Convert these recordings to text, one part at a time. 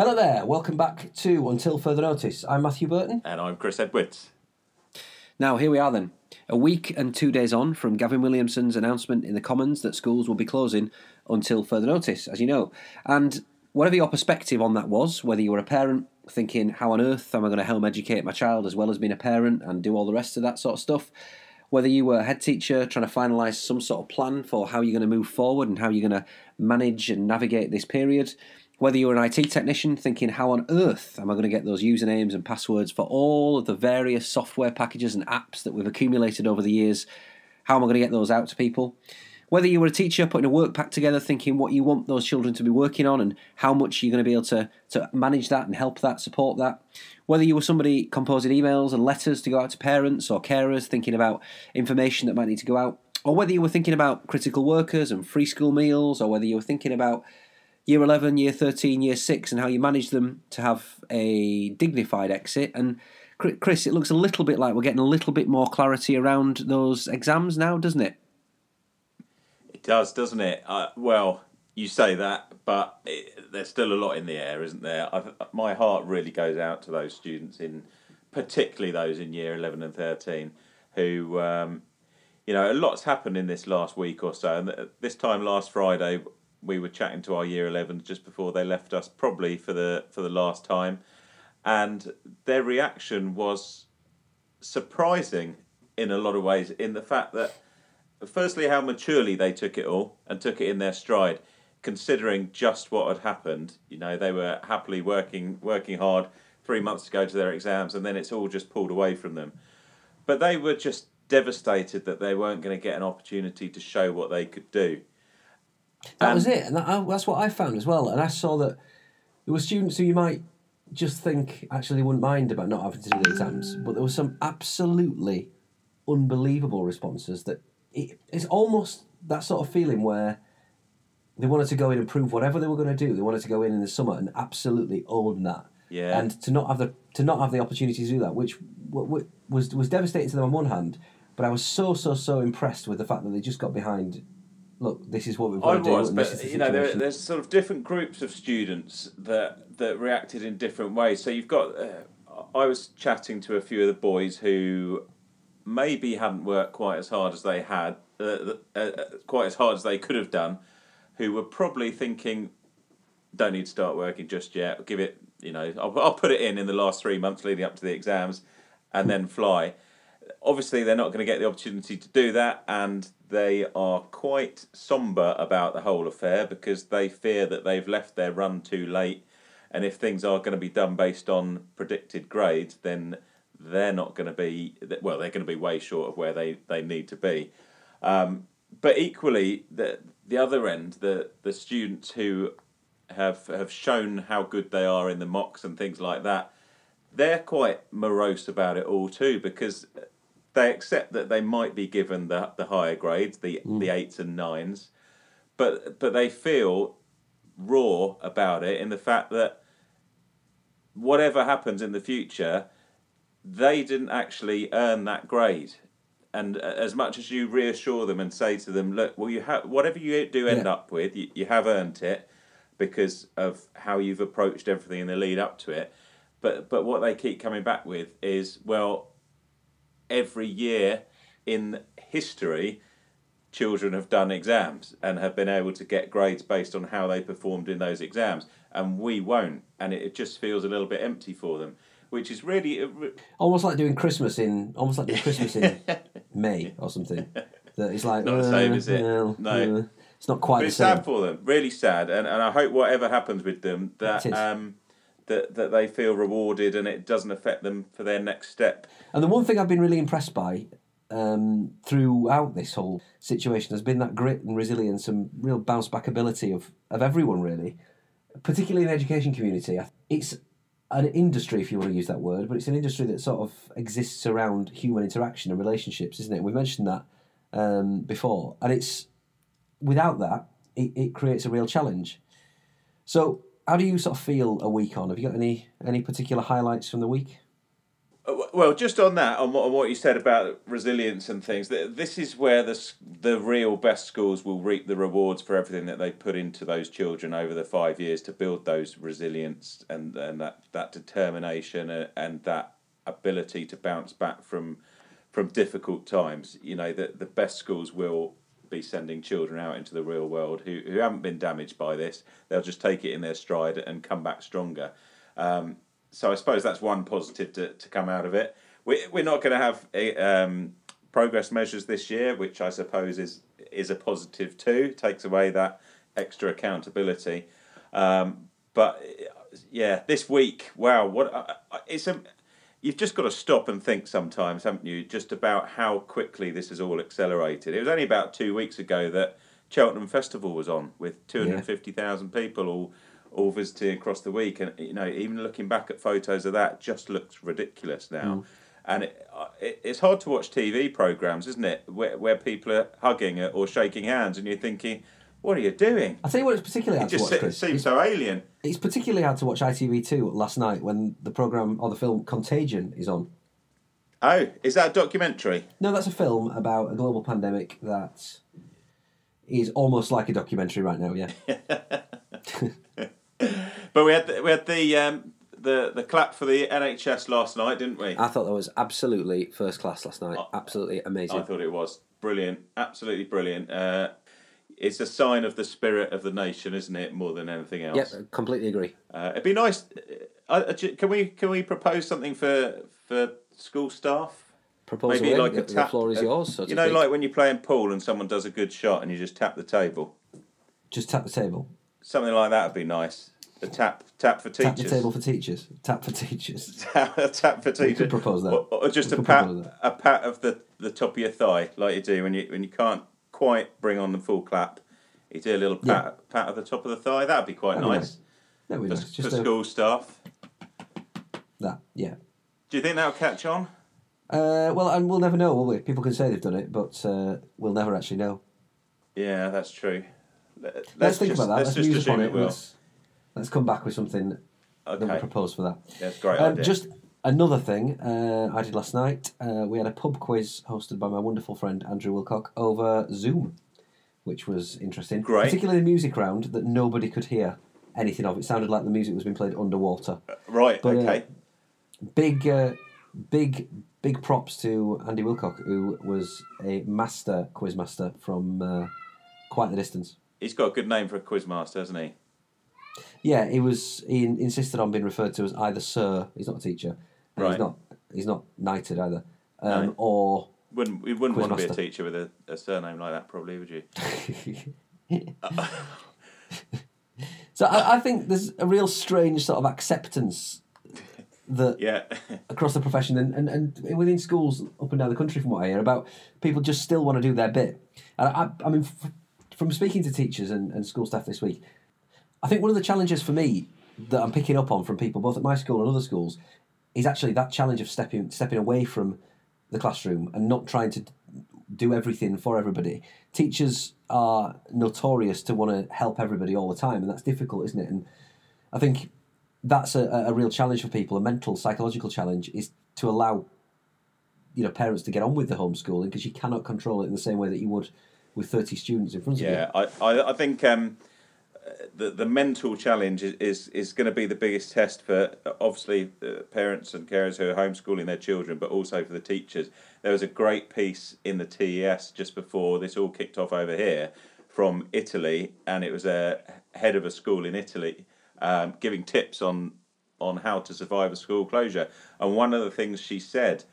Hello there, welcome back to Until Further Notice. I'm Matthew Burton. And I'm Chris Edwards. Now, here we are then. A week and two days on from Gavin Williamson's announcement in the Commons that schools will be closing until further notice, as you know. And whatever your perspective on that was, whether you were a parent thinking, how on earth am I going to help educate my child as well as being a parent and do all the rest of that sort of stuff, whether you were a head teacher trying to finalise some sort of plan for how you're going to move forward and how you're going to manage and navigate this period, whether you're an IT technician thinking, how on earth am I going to get those usernames and passwords for all of the various software packages and apps that we've accumulated over the years? How am I going to get those out to people? Whether you were a teacher putting a work pack together, thinking what you want those children to be working on and how much you're going to be able to, to manage that and help that, support that. Whether you were somebody composing emails and letters to go out to parents or carers, thinking about information that might need to go out. Or whether you were thinking about critical workers and free school meals, or whether you were thinking about year 11, year 13, year 6, and how you manage them to have a dignified exit. And Chris, it looks a little bit like we're getting a little bit more clarity around those exams now, doesn't it? It does, doesn't it? Uh, well, you say that, but it, there's still a lot in the air, isn't there? I've, my heart really goes out to those students in, particularly those in year 11 and 13, who, um, you know, a lot's happened in this last week or so. And this time last Friday, we were chatting to our year 11 just before they left us, probably for the for the last time, and their reaction was surprising in a lot of ways. In the fact that, firstly, how maturely they took it all and took it in their stride, considering just what had happened. You know, they were happily working working hard three months to go to their exams, and then it's all just pulled away from them. But they were just devastated that they weren't going to get an opportunity to show what they could do that um, was it, and that, uh, that's what I found as well. And I saw that there were students who you might just think actually wouldn't mind about not having to do the exams, but there were some absolutely unbelievable responses that it, it's almost that sort of feeling where they wanted to go in and prove whatever they were going to do. They wanted to go in in the summer and absolutely own that. Yeah. And to not have the to not have the opportunity to do that, which was was devastating to them on one hand, but I was so so so impressed with the fact that they just got behind look, this is what we've got I to was, do. but you know, there, there's sort of different groups of students that that reacted in different ways. So you've got, uh, I was chatting to a few of the boys who maybe hadn't worked quite as hard as they had, uh, uh, uh, quite as hard as they could have done, who were probably thinking, don't need to start working just yet. Give it, you know, I'll, I'll put it in in the last three months leading up to the exams, and then fly. Obviously, they're not going to get the opportunity to do that, and they are quite somber about the whole affair because they fear that they've left their run too late. And if things are going to be done based on predicted grades, then they're not going to be, well, they're going to be way short of where they, they need to be. Um, but equally, the, the other end, the, the students who have, have shown how good they are in the mocks and things like that, they're quite morose about it all too because they accept that they might be given the the higher grades, the mm. the eights and nines, but but they feel raw about it in the fact that whatever happens in the future, they didn't actually earn that grade. And as much as you reassure them and say to them, look, well, you have whatever you do end yeah. up with, you, you have earned it because of how you've approached everything in the lead up to it. But but what they keep coming back with is, well, every year in history, children have done exams and have been able to get grades based on how they performed in those exams, and we won't, and it just feels a little bit empty for them. Which is really almost like doing Christmas in almost like doing Christmas in May or something. That it's like not uh, the same, is it? no, uh, it's not quite. But it's sad for them, really sad, and and I hope whatever happens with them that um, that that they feel rewarded and it doesn't affect them for their next step. And the one thing I've been really impressed by um, throughout this whole situation has been that grit and resilience and real bounce back ability of, of everyone, really, particularly in the education community. It's an industry, if you want to use that word, but it's an industry that sort of exists around human interaction and relationships, isn't it? We mentioned that um, before, and it's without that, it, it creates a real challenge. So, how do you sort of feel a week on? Have you got any any particular highlights from the week? Uh, Well, just on that, on what, you said about resilience and things, this is where the the real best schools will reap the rewards for everything that they put into those children over the five years to build those resilience and, and that, that determination and, and that ability to bounce back from from difficult times. You know, the, the best schools will be sending children out into the real world who, who haven't been damaged by this. They'll just take it in their stride and come back stronger. Um, so I suppose that's one positive to, to come out of it. We, we're not going to have a, um, progress measures this year, which I suppose is is a positive too. Takes away that extra accountability. Um, but yeah, this week, wow, what uh, uh, it's a. You've just got to stop and think sometimes, haven't you? Just about how quickly this has all accelerated. It was only about two weeks ago that Cheltenham Festival was on with two hundred fifty thousand people all all visiting across the week, and you know, even looking back at photos of that, just looks ridiculous now. And it, uh, it, it's hard to watch TV programs, isn't it, where where people are hugging or shaking hands, and you're thinking, "What are you doing?" I'll tell you what it's particularly It hard to just watch, Chris. seems so alien. It's particularly hard to watch ITV2 last night when the programme or the film Contagion is on. Oh, is that a documentary? No, that's a film about a global pandemic that is almost like a documentary right now, yeah. But we had the, we had the um, the the clap for the NHS last night, didn't we? I thought that was absolutely first class last night. Absolutely amazing. I thought it was brilliant, absolutely brilliant. Uh, it's a sign of the spirit of the nation, isn't it? More than anything else. Yep, completely agree. Uh, it'd be nice. Uh, uh, can we can we propose something for for school staff? Propose Maybe away. like the, a tap. the floor is yours. So you know, like when you're playing pool and someone does a good shot and you just tap the table. Just tap the table. Something like that would be nice. A tap tap for teachers. Tap the table for teachers. Tap for teachers. a tap for teachers. We could propose that. Or, or just We a pat, a pat of the, the top of your thigh, like you do when you when you can't quite bring on the full clap. You do a little pat pat of the top of the thigh. That'd be quite That'd be nice. nice. That would be For, nice. for Just a, school staff. that, yeah. Do you think that'll catch on? Uh, well, and we'll never know, will we? People can say they've done it, but uh, we'll never actually know. Yeah, that's true. Let- Let's, Let's, think just, about that. Let's, Let's, just assume it. will. Let's, let's come back with something that we Okay, propose for that. that's great Um, idea. just another thing uh, I did last night. Uh, we had a pub quiz hosted by my wonderful friend Andrew Wilcock over Zoom, which was interesting. Great. Particularly the music round that nobody could hear anything of. It sounded like the music was being played underwater. right. but, uh, okay. Big, uh, big, big props to Andy Wilcock, who was a master quiz master from uh, quite the distance. He's got a good name for a quizmaster, hasn't he? Yeah, he was. He insisted on being referred to as either Sir. He's not a teacher. and Right. He's not. He's not knighted either. Um, No. Or Wouldn't we wouldn't want to be a Quizmaster. teacher with a, a surname like that, probably, would you? so I, I think there's a real strange sort of acceptance that Yeah. across the profession and, and, and within schools up and down the country from what I hear about people just still want to do their bit. And I, I mean, f- from speaking to teachers and, and school staff this week, I think one of the challenges for me that I'm picking up on from people both at my school and other schools is actually that challenge of stepping stepping away from the classroom and not trying to do everything for everybody. Teachers are notorious to want to help everybody all the time, and that's difficult, isn't it? And I think that's a, a real challenge for people. A mental, psychological challenge is to allow you know parents to get on with the homeschooling because you cannot control it in the same way that you would with thirty students in front of you. Yeah, I, I, I think um, the the mental challenge is is, is going to be the biggest test for obviously uh, parents and carers who are homeschooling their children, but also for the teachers. There was a great piece in the TES just before this all kicked off over here from Italy, and it was a head of a school in Italy um, giving tips on on how to survive a school closure. And one of the things she said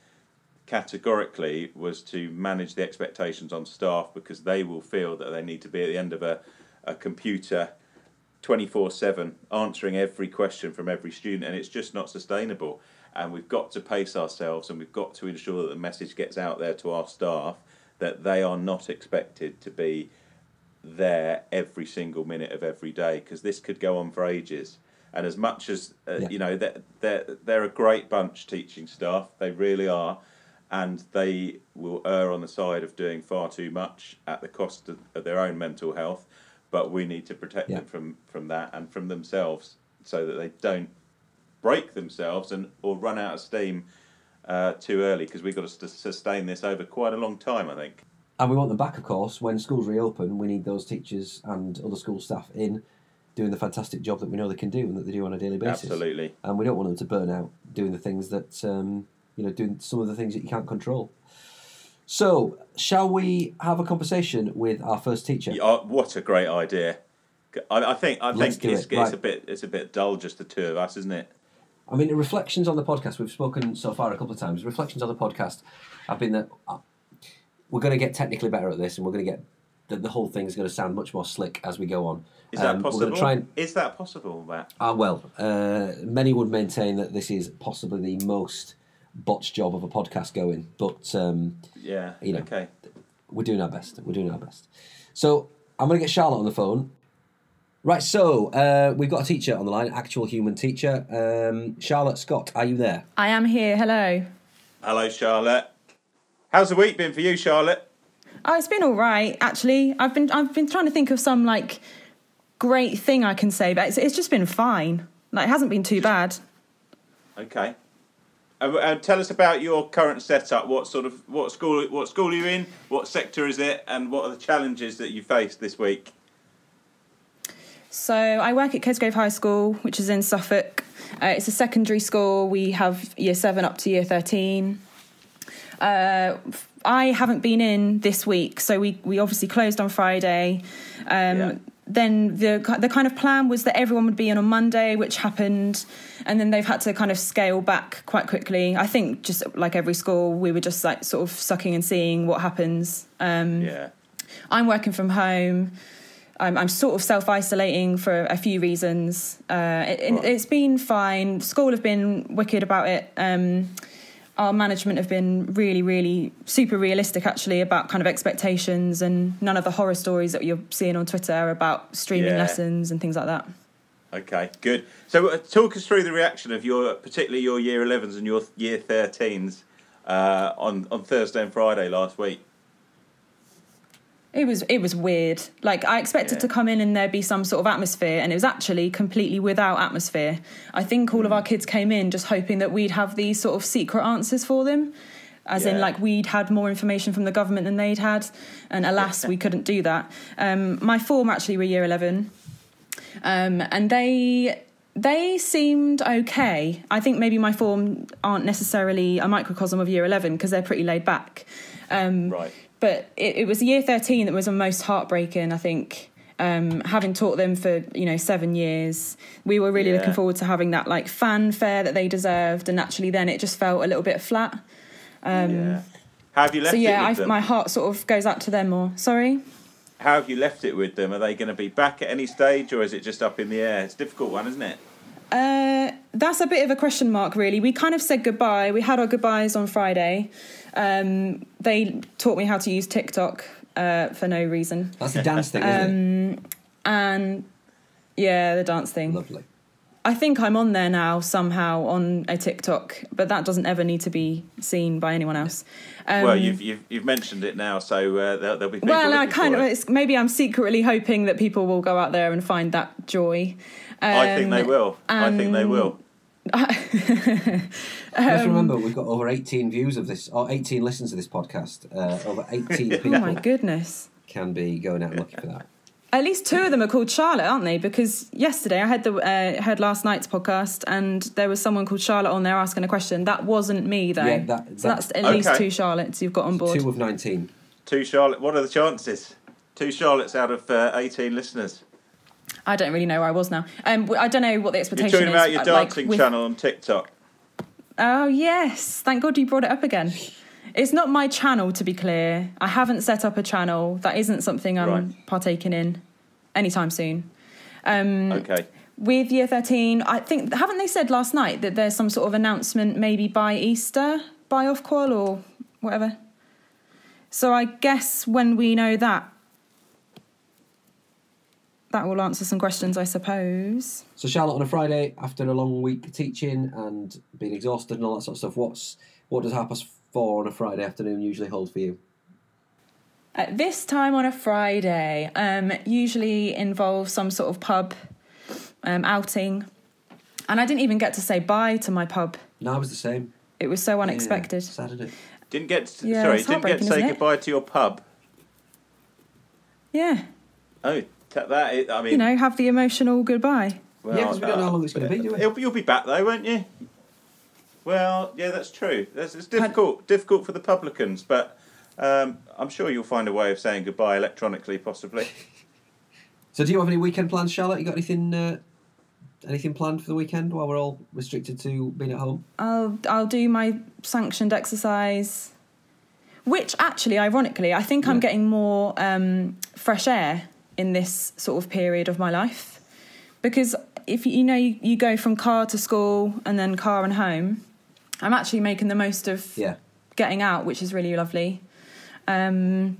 categorically was to manage the expectations on staff because they will feel that they need to be at the end of a, a computer 24 7 answering every question from every student and it's just not sustainable and we've got to pace ourselves and we've got to ensure that the message gets out there to our staff that they are not expected to be there every single minute of every day because this could go on for ages. And as much as uh, Yeah. you know, they're, they're they're a great bunch, teaching staff. They really are, and they will err on the side of doing far too much at the cost of, of their own mental health. But we need to protect Yeah. them from from that and from themselves, so that they don't break themselves and or run out of steam uh, too early because we've got to sustain this over quite a long time, I think. And we want them back, of course. When schools reopen, we need those teachers and other school staff in doing the fantastic job that we know they can do and that they do on a daily basis. Absolutely. And we don't want them to burn out doing the things that, um, you know, doing some of the things that you can't control. So, shall we have a conversation with our first teacher? Yeah, oh, what a great idea! I, I think I Let's think it's, it. it's Right. a bit it's a bit dull just the two of us, isn't it? I mean, the reflections on the podcast. We've spoken so far a couple of times. Reflections on the podcast have been that uh, we're going to get technically better at this, and we're going to get the, the whole thing's going to sound much more slick as we go on. Is that Um, possible? We're going to try and Is that possible, Matt? Ah, well, uh, many would maintain that this is possibly the most botched job of a podcast going, but um, Yeah. You know. Okay. we're doing our best. We're doing our best. So I'm going to get Charlotte on the phone. Right, so uh, we've got a teacher on the line, actual human teacher. Um, Charlotte Scott, are you there? I am here. Hello. Hello, Charlotte. How's the week been for you, Charlotte? Oh, it's been all right. Actually, I've been I've been trying to think of some like great thing I can say, but it's, it's just been fine. Like, it hasn't been too bad. Okay. And, and tell us about your current setup. What sort of what school what school are you in? What sector is it? And what are the challenges that you faced this week? So I work at Kesgrave High School, which is in Suffolk. Uh, it's a secondary school. We have year seven up to year thirteen. Uh, I haven't been in this week, so we, we obviously closed on Friday. Um, Yeah. Then the the kind of plan was that everyone would be in on Monday, which happened, and then they've had to kind of scale back quite quickly. I think just like every school, we were just like sort of sucking and seeing what happens. Um, Yeah. I'm working from home. I'm, I'm sort of self isolating for a few reasons. Uh, it, Right. It's been fine. School have been wicked about it. Um, our management have been really, really super realistic actually about kind of expectations and none of the horror stories that you're seeing on Twitter about streaming Yeah. lessons and things like that. Okay. Good. So uh, talk us through the reaction of your particularly your year 11s and your year 13s uh, on on Thursday and Friday last week. It was it was weird. Like I expected Yeah. to come in and there'd be some sort of atmosphere, and it was actually completely without atmosphere. I think all of our kids came in just hoping that we'd have these sort of secret answers for them, as in like we'd had more information from the government than they'd had, and alas, we couldn't do that. Um, my form actually were year eleven, um, and they they seemed okay. I think maybe my form aren't necessarily a microcosm of year eleven because they're pretty laid back. Um, Right. But it, it was year 13 that was the most heartbreaking i think um, having taught them for you know seven years we were really Yeah. looking forward to having that like fanfare that they deserved and actually then it just felt a little bit flat yeah. How have you left Um, so yeah it I, them? my heart sort of goes out to them more sorry How have you left it with them? Are they going to be back at any stage, or is it just up in the air? It's a difficult one, isn't it? Uh, that's a bit of a question mark, really. We kind of said goodbye. We had our goodbyes on Friday. Um, they taught me how to use TikTok uh, for no reason. That's the dance thing, isn't And yeah, the dance thing. Lovely. I think I'm on there now somehow on a TikTok, but that doesn't ever need to be seen by anyone else. Um, well, you've, you've you've mentioned it now, so uh, there'll, there'll be well, I kind of it. it's, maybe I'm secretly hoping that people will go out there and find that joy. I think they Um, will. I think they will. You Um, have to remember, we've got over 18 views of this, or 18 listens to this podcast. Uh, over 18 people Oh my goodness. can be going out and looking for that. At least two of them are called Charlotte, aren't they? Because yesterday I had the uh, heard last night's podcast, and there was someone called Charlotte on there asking a question. That wasn't me though. Yeah, that- so that's that- at least two Charlottes you've got on board. Two of 19. Two Charlotte. What are the chances? Two Charlottes out of uh, eighteen listeners. I don't really know where I was now. Um, I don't know what the You're expectation talking is. about your uh, like, dancing with- channel on TikTok. Oh yes, thank God you brought it up again. It's not my channel, to be clear. I haven't set up a channel. That isn't something I'm Right. partaking in anytime soon. Um, Okay. with year 13 i think haven't they said last night that there's some sort of announcement maybe by easter by ofqual or whatever so i guess when we know that that will answer some questions i suppose So, Charlotte, on a Friday, after a long week teaching and being exhausted and all that sort of stuff, what's what does half past four on a Friday afternoon usually hold for you? at this time on a friday um, usually involves some sort of pub um, outing and i didn't even get to say bye to my pub No, I was the same. It was so unexpected. Yeah, sad. Didn't get to, Yeah, sorry, didn't get to say goodbye to your pub. Yeah, Oh, t- that is, I mean, you know, have the emotional goodbye. well, Yeah, 'cause we don't know how long it's gonna be, do we? You'll be back though, won't you? Well, yeah, that's true. That's, it's difficult, difficult for the publicans, but um, I'm sure you'll find a way of saying goodbye electronically, possibly. So, do you have any weekend plans, Charlotte? You got anything? Uh, anything planned for the weekend while we're all restricted to being at home? I'll I'll do my sanctioned exercise, which actually, ironically, I think I'm getting more um, fresh air in this sort of period of my life, because if you, you know you, you go from car to school and then car and home, I'm actually making the most of Yeah. getting out, which is really lovely. Um,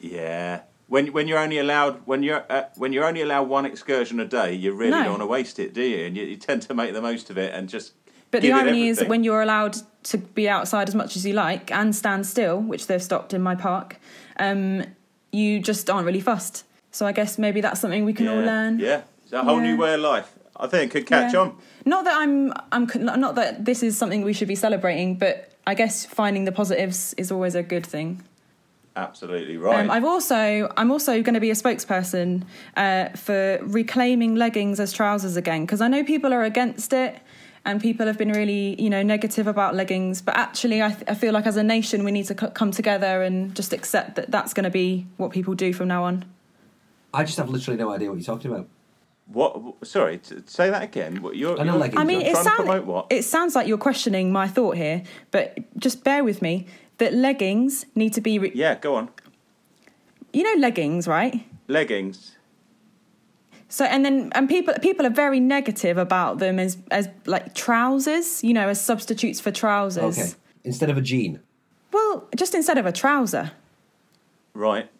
Yeah. When when you're only allowed when you're uh, when you're only allowed one excursion a day, you really No. don't want to waste it, do you? And you, you tend to make the most of it and just. But the give it irony is that when you're allowed to be outside as much as you like and stand still, which they've stopped in my park, um, you just aren't really fussed. So I guess maybe that's something we can all learn. Yeah, it's a whole Yeah. new way of life. I think could catch Yeah. on. Not that I'm, I'm not that this is something we should be celebrating, but I guess finding the positives is always a good thing. Absolutely right. Um, I've also, I'm also going to be a spokesperson uh, for reclaiming leggings as trousers again because I know people are against it, and people have been really, you know, negative about leggings. But actually, I, th- I feel like as a nation, we need to c- come together and just accept that that's going to be what people do from now on. I just have literally no idea what you're talking about. what? Sorry, t- say that again. What, you're, I know you're, I mean, you're it trying to sounds promote what? it sounds like you're questioning my thought here, but just bear with me. That leggings need to be, re- yeah, go on. you know, leggings, right? Leggings. So and then and people people are very negative about them as as like trousers, you know, as substitutes for trousers. Okay. Instead of a jean. Well, just instead of a trouser. Right.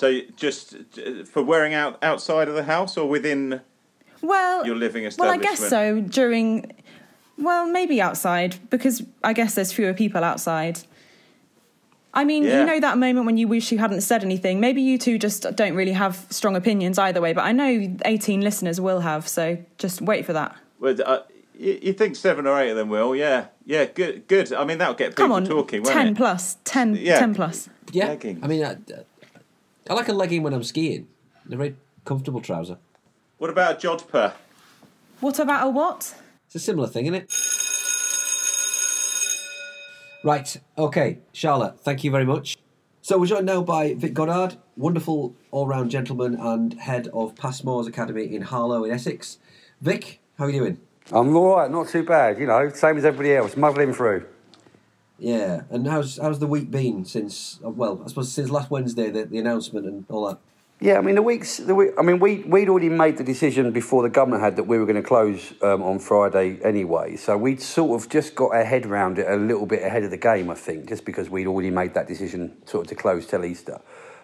So just uh, for wearing out outside of the house or within Well, your living establishment. well, I guess so. During, well, maybe outside because I guess there's fewer people outside. I mean, Yeah. you know that moment when you wish you hadn't said anything. Maybe you two just don't really have strong opinions either way, but I know 18 listeners will have, so just wait for that. Well, uh, you, you think seven or eight of them will? Yeah, yeah, good, good. I mean, that'll get people Come on, talking, won't 10 it? plus, 10, Yeah. 10 plus. Yeah. Leggings. I mean, I, I like a legging when I'm skiing. They're a very comfortable trouser. What about a jodhpur? What about a what? It's a similar thing, isn't it? Right, okay, Charlotte, thank you very much. So we're joined now by Vic Goddard, wonderful all-round gentleman and head of Passmores Academy in Harlow in Essex. Vic, how are you doing? I'm all right, not too bad. You know, same as everybody else, muddling through. Yeah, and how's how's the week been since? Well, I suppose since last Wednesday, the, the announcement and all that. Yeah, I mean the weeks. The week, I mean we we'd already made the decision before the government had that we were going to close um, on Friday anyway. So we'd sort of just got our head around it a little bit ahead of the game, I think, just because we'd already made that decision sort of to close till Easter.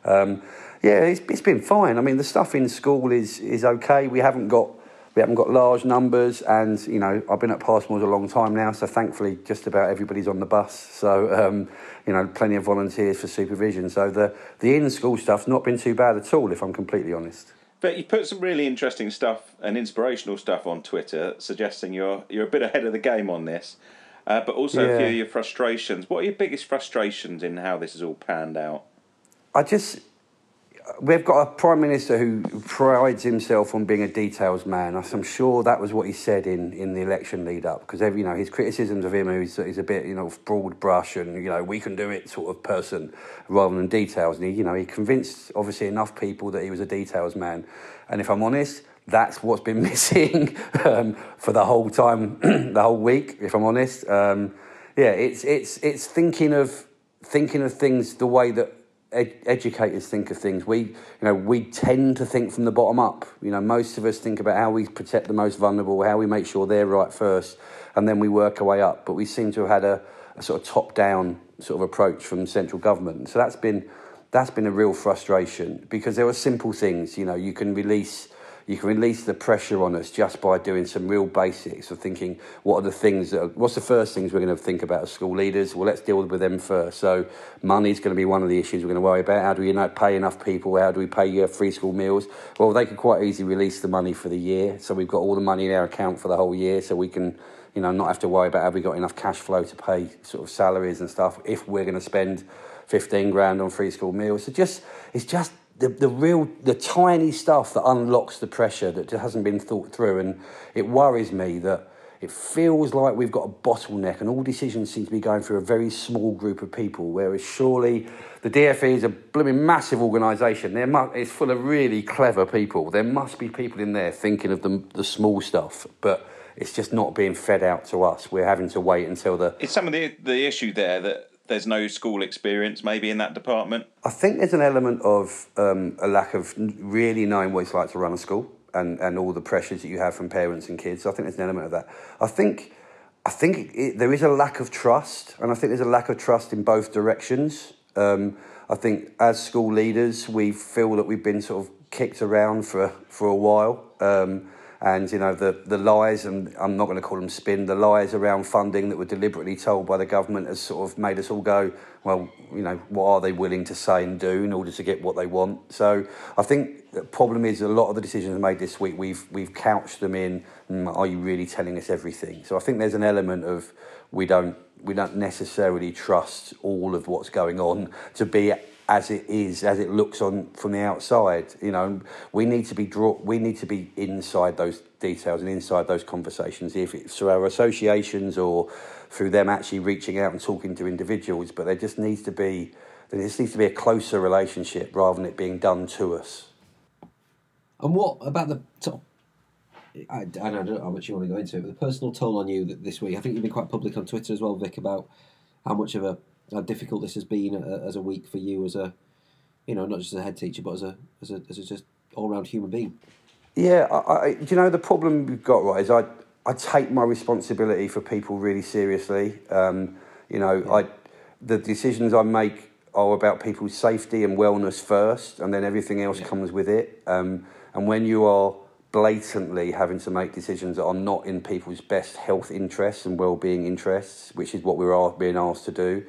Um, yeah, it's, it's been fine. I mean the stuff in school is is okay. We haven't got we haven't got large numbers, and you know I've been at Passmores a long time now, so thankfully just about everybody's on the bus. So um, you know plenty of volunteers for supervision. So the the in school stuff's not been too bad at all, if I'm completely honest. But you put some really interesting stuff and inspirational stuff on Twitter, suggesting you're you're a bit ahead of the game on this. Uh, but also a few of your frustrations. What are your biggest frustrations in how this has all panned out? I just we've got a prime minister who prides himself on being a details man. I'm sure that was what he said in, in the election lead up because you know his criticisms of him is is a bit you know broad brush and you know we can do it sort of person rather than details. And he you know he convinced obviously enough people that he was a details man. And if I'm honest. That's what's been missing um, for the whole time, the whole week. If I'm honest, um, yeah, it's it's it's thinking of thinking of things the way that ed- educators think of things. We, you know, we tend to think from the bottom up. You know, most of us think about how we protect the most vulnerable, how we make sure they're right first, and then we work our way up. But we seem to have had a, a sort of top-down sort of approach from central government. So that's been that's been a real frustration because there are simple things. You know, you can release you can release the pressure on us just by doing some real basics of thinking what are the things that are, what's the first things we're going to think about as school leaders? Well let's deal with them first. So money is going to be one of the issues we're going to worry about. How do we know pay enough people? How do we pay your free school meals? Well they could quite easily release the money for the year. So we've got all the money in our account for the whole year so we can you know not have to worry about have we got enough cash flow to pay sort of salaries and stuff if we're going to spend 15 grand on free school meals. So just it's just the, the real the tiny stuff that unlocks the pressure that hasn't been thought through. And it worries me that it feels like we've got a bottleneck and all decisions seem to be going through a very small group of people whereas surely the DFE is a blooming massive organisation there mu- it's full of really clever people. There must be people in there thinking of the, the small stuff but it's just not being fed out to us. We're having to wait until the It's some of the the issue there that there's no school experience maybe in that department. I think there's an element of um, a lack of really knowing what it's like to run a school and, and all the pressures that you have from parents and kids. I think there's an element of that. I think I think it, there is a lack of trust, and I think there's a lack of trust in both directions. Um, I think as school leaders, we feel that we've been sort of kicked around for for a while. Um, and you know the the lies and I'm not going to call them spin the lies around funding that were deliberately told by the government has sort of made us all go well you know what are they willing to say and do in order to get what they want? So I think the problem is a lot of the decisions made this week. We've we've couched them in mm, are you really telling us everything? So I think there's an element of we don't we don't necessarily trust all of what's going on to be as it is, as it looks on from the outside. You know, we need to be draw, we need to be inside those details and inside those conversations, if it's through our associations or through them actually reaching out and talking to individuals. But there just needs to be there just needs to be a closer relationship rather than it being done to us. And what about the top? I, I don't know how much you want to go into it, but the personal toll on you that this week. I think you've been quite public on Twitter as well, Vic, about how much of a how difficult this has been as a week for you as a, you know, not just a head teacher, but as a as a, as a just all round human being. Yeah, I, I, do you know the problem we've got right is I I take my responsibility for people really seriously. Um, you know, Yeah. I the decisions I make are about people's safety and wellness first, and then everything else Yeah. comes with it. Um, and when you are blatantly having to make decisions that are not in people's best health interests and well-being interests, which is what we're being asked to do,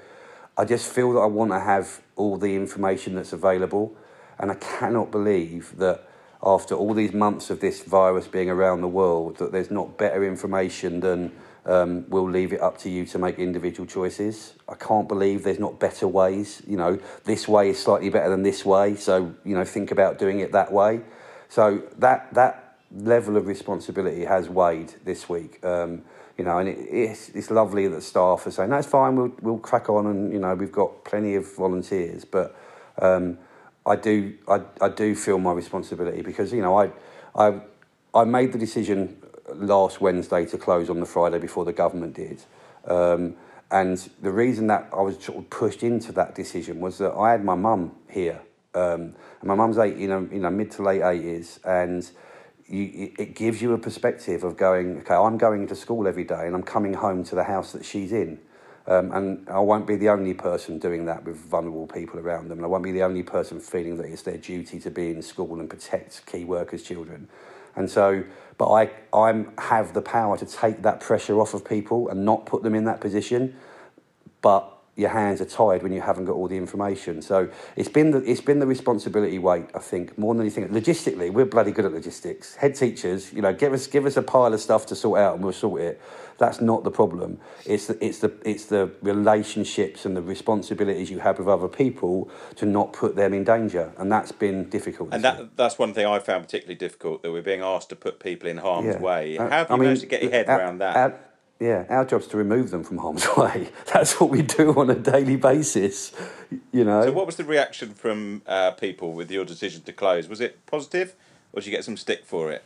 I just feel that I want to have all the information that's available, and I cannot believe that after all these months of this virus being around the world, that there's not better information than um, we'll leave it up to you to make individual choices. I can't believe there's not better ways. You know, this way is slightly better than this way, so you know, think about doing it that way. So that that level of responsibility has weighed this week. Um, you know, and it, it's, it's lovely that staff are saying, that's fine, we'll, we'll crack on and, you know, we've got plenty of volunteers. But um, I, do, I, I do feel my responsibility because, you know, I, I, I made the decision last Wednesday to close on the Friday before the government did. Um, and the reason that I was sort of pushed into that decision was that I had my mum here. Um, and my mum's eight, you know, you know, mid to late 80s. And you, it gives you a perspective of going, okay, I'm going to school every day and I'm coming home to the house that she's in. Um, and I won't be the only person doing that with vulnerable people around them. And I won't be the only person feeling that it's their duty to be in school and protect key workers' children. And so, but I I'm, have the power to take that pressure off of people and not put them in that position. But your hands are tied when you haven't got all the information. So it's been the it's been the responsibility weight, I think, more than anything. Logistically, we're bloody good at logistics. Head teachers, you know, give us give us a pile of stuff to sort out and we'll sort it. That's not the problem. It's the it's the it's the relationships and the responsibilities you have with other people to not put them in danger, and that's been difficult. And that that's one thing I found particularly difficult that we're being asked to put people in harm's Yeah. way. Uh, How have I you mean, managed to get your uh, head our- around that? Uh, yeah, our job's to remove them from harm's way. That's what we do on a daily basis. You know. so, what was the reaction from uh, people with your decision to close? Was it positive, or did you get some stick for it?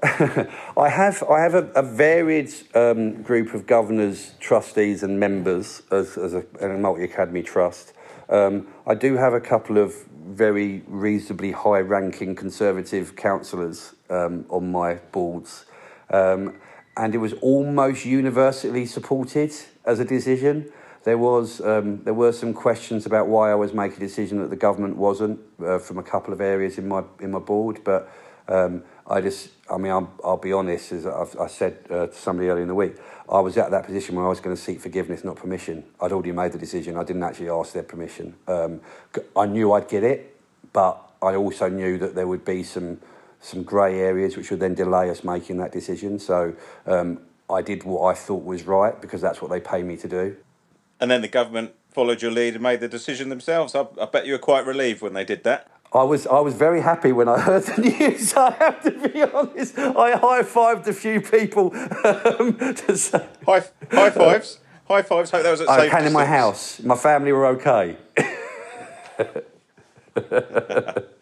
I have I have a, a varied um, group of governors, trustees, and members as, as a, a multi academy trust. Um, I do have a couple of very reasonably high ranking conservative councillors um, on my boards, um, and it was almost universally supported as a decision. There was um, there were some questions about why I was making a decision that the government wasn't uh, from a couple of areas in my in my board, but Um, I just, I mean, I'm, I'll be honest, as I've, I said uh, to somebody earlier in the week, I was at that position where I was going to seek forgiveness, not permission. I'd already made the decision. I didn't actually ask their permission. Um, I knew I'd get it, but I also knew that there would be some some grey areas which would then delay us making that decision. So um, I did what I thought was right because that's what they pay me to do. And then the government followed your lead and made the decision themselves. I, I bet you were quite relieved when they did that. I was I was very happy when I heard the news. I have to be honest. I high fived a few people um, to say High, high fives. High fives. Hope that was at I safe came in my house. My family were okay.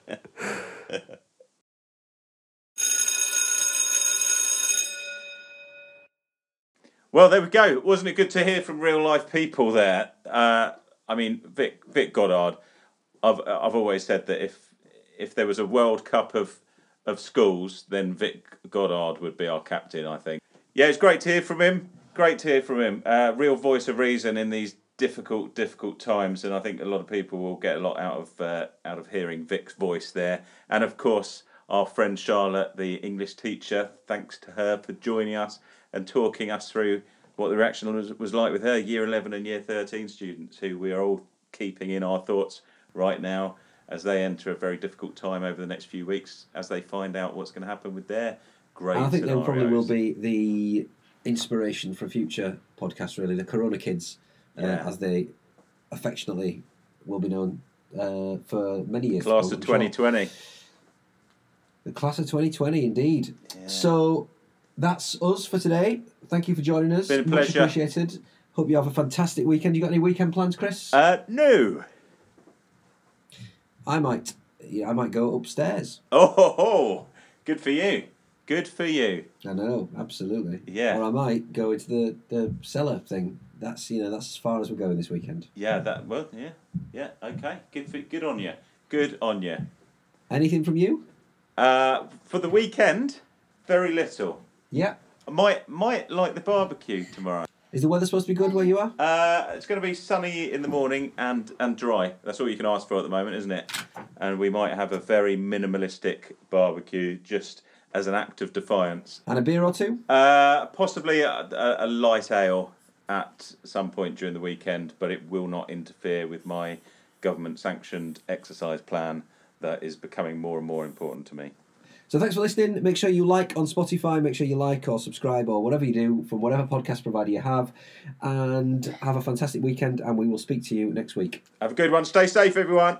Well, there we go. Wasn't it good to hear from real life people there? Uh, I mean, Vic Vic Goddard. I've I've always said that if if there was a World Cup of of schools, then Vic Goddard would be our captain. I think. Yeah, it's great to hear from him. Great to hear from him. Uh, real voice of reason in these difficult difficult times, and I think a lot of people will get a lot out of uh, out of hearing Vic's voice there. And of course, our friend Charlotte, the English teacher. Thanks to her for joining us and talking us through what the reaction was, was like with her year 11 and year 13 students who we are all keeping in our thoughts right now as they enter a very difficult time over the next few weeks as they find out what's going to happen with their grade And I think there probably will scenarios. be the inspiration for future podcasts. Really, the Corona Kids, uh, Yeah. as they affectionately will be known uh, for many years. class of I'm sure. 2020 The class of 2020, indeed. So that's us for today. Thank you for joining us. Been a Much pleasure. appreciated. Hope you have a fantastic weekend. You got any weekend plans, Chris? uh, no I might. Yeah, I might go upstairs. oh ho, ho. good for you good for you I know, absolutely. Yeah. Or I might go into the, the cellar thing. That's you know that's as far as we're going this weekend. yeah that well yeah yeah okay good for, good on you good on you Anything from you? Uh, for the weekend very little Yeah. I might might like the barbecue tomorrow Is the weather supposed to be good where you are? Uh, it's going to be sunny in the morning and, and dry. That's all you can ask for at the moment, isn't it? And we might have a very minimalistic barbecue just as an act of defiance. And a beer or two? Uh, possibly a, a, a light ale at some point during the weekend, but it will not interfere with my government sanctioned exercise plan that is becoming more and more important to me. So thanks for listening. Make sure you like on Spotify. Make sure you like or subscribe or whatever you do from whatever podcast provider you have. And have a fantastic weekend. And we will speak to you next week. Have a good one. Stay safe, everyone.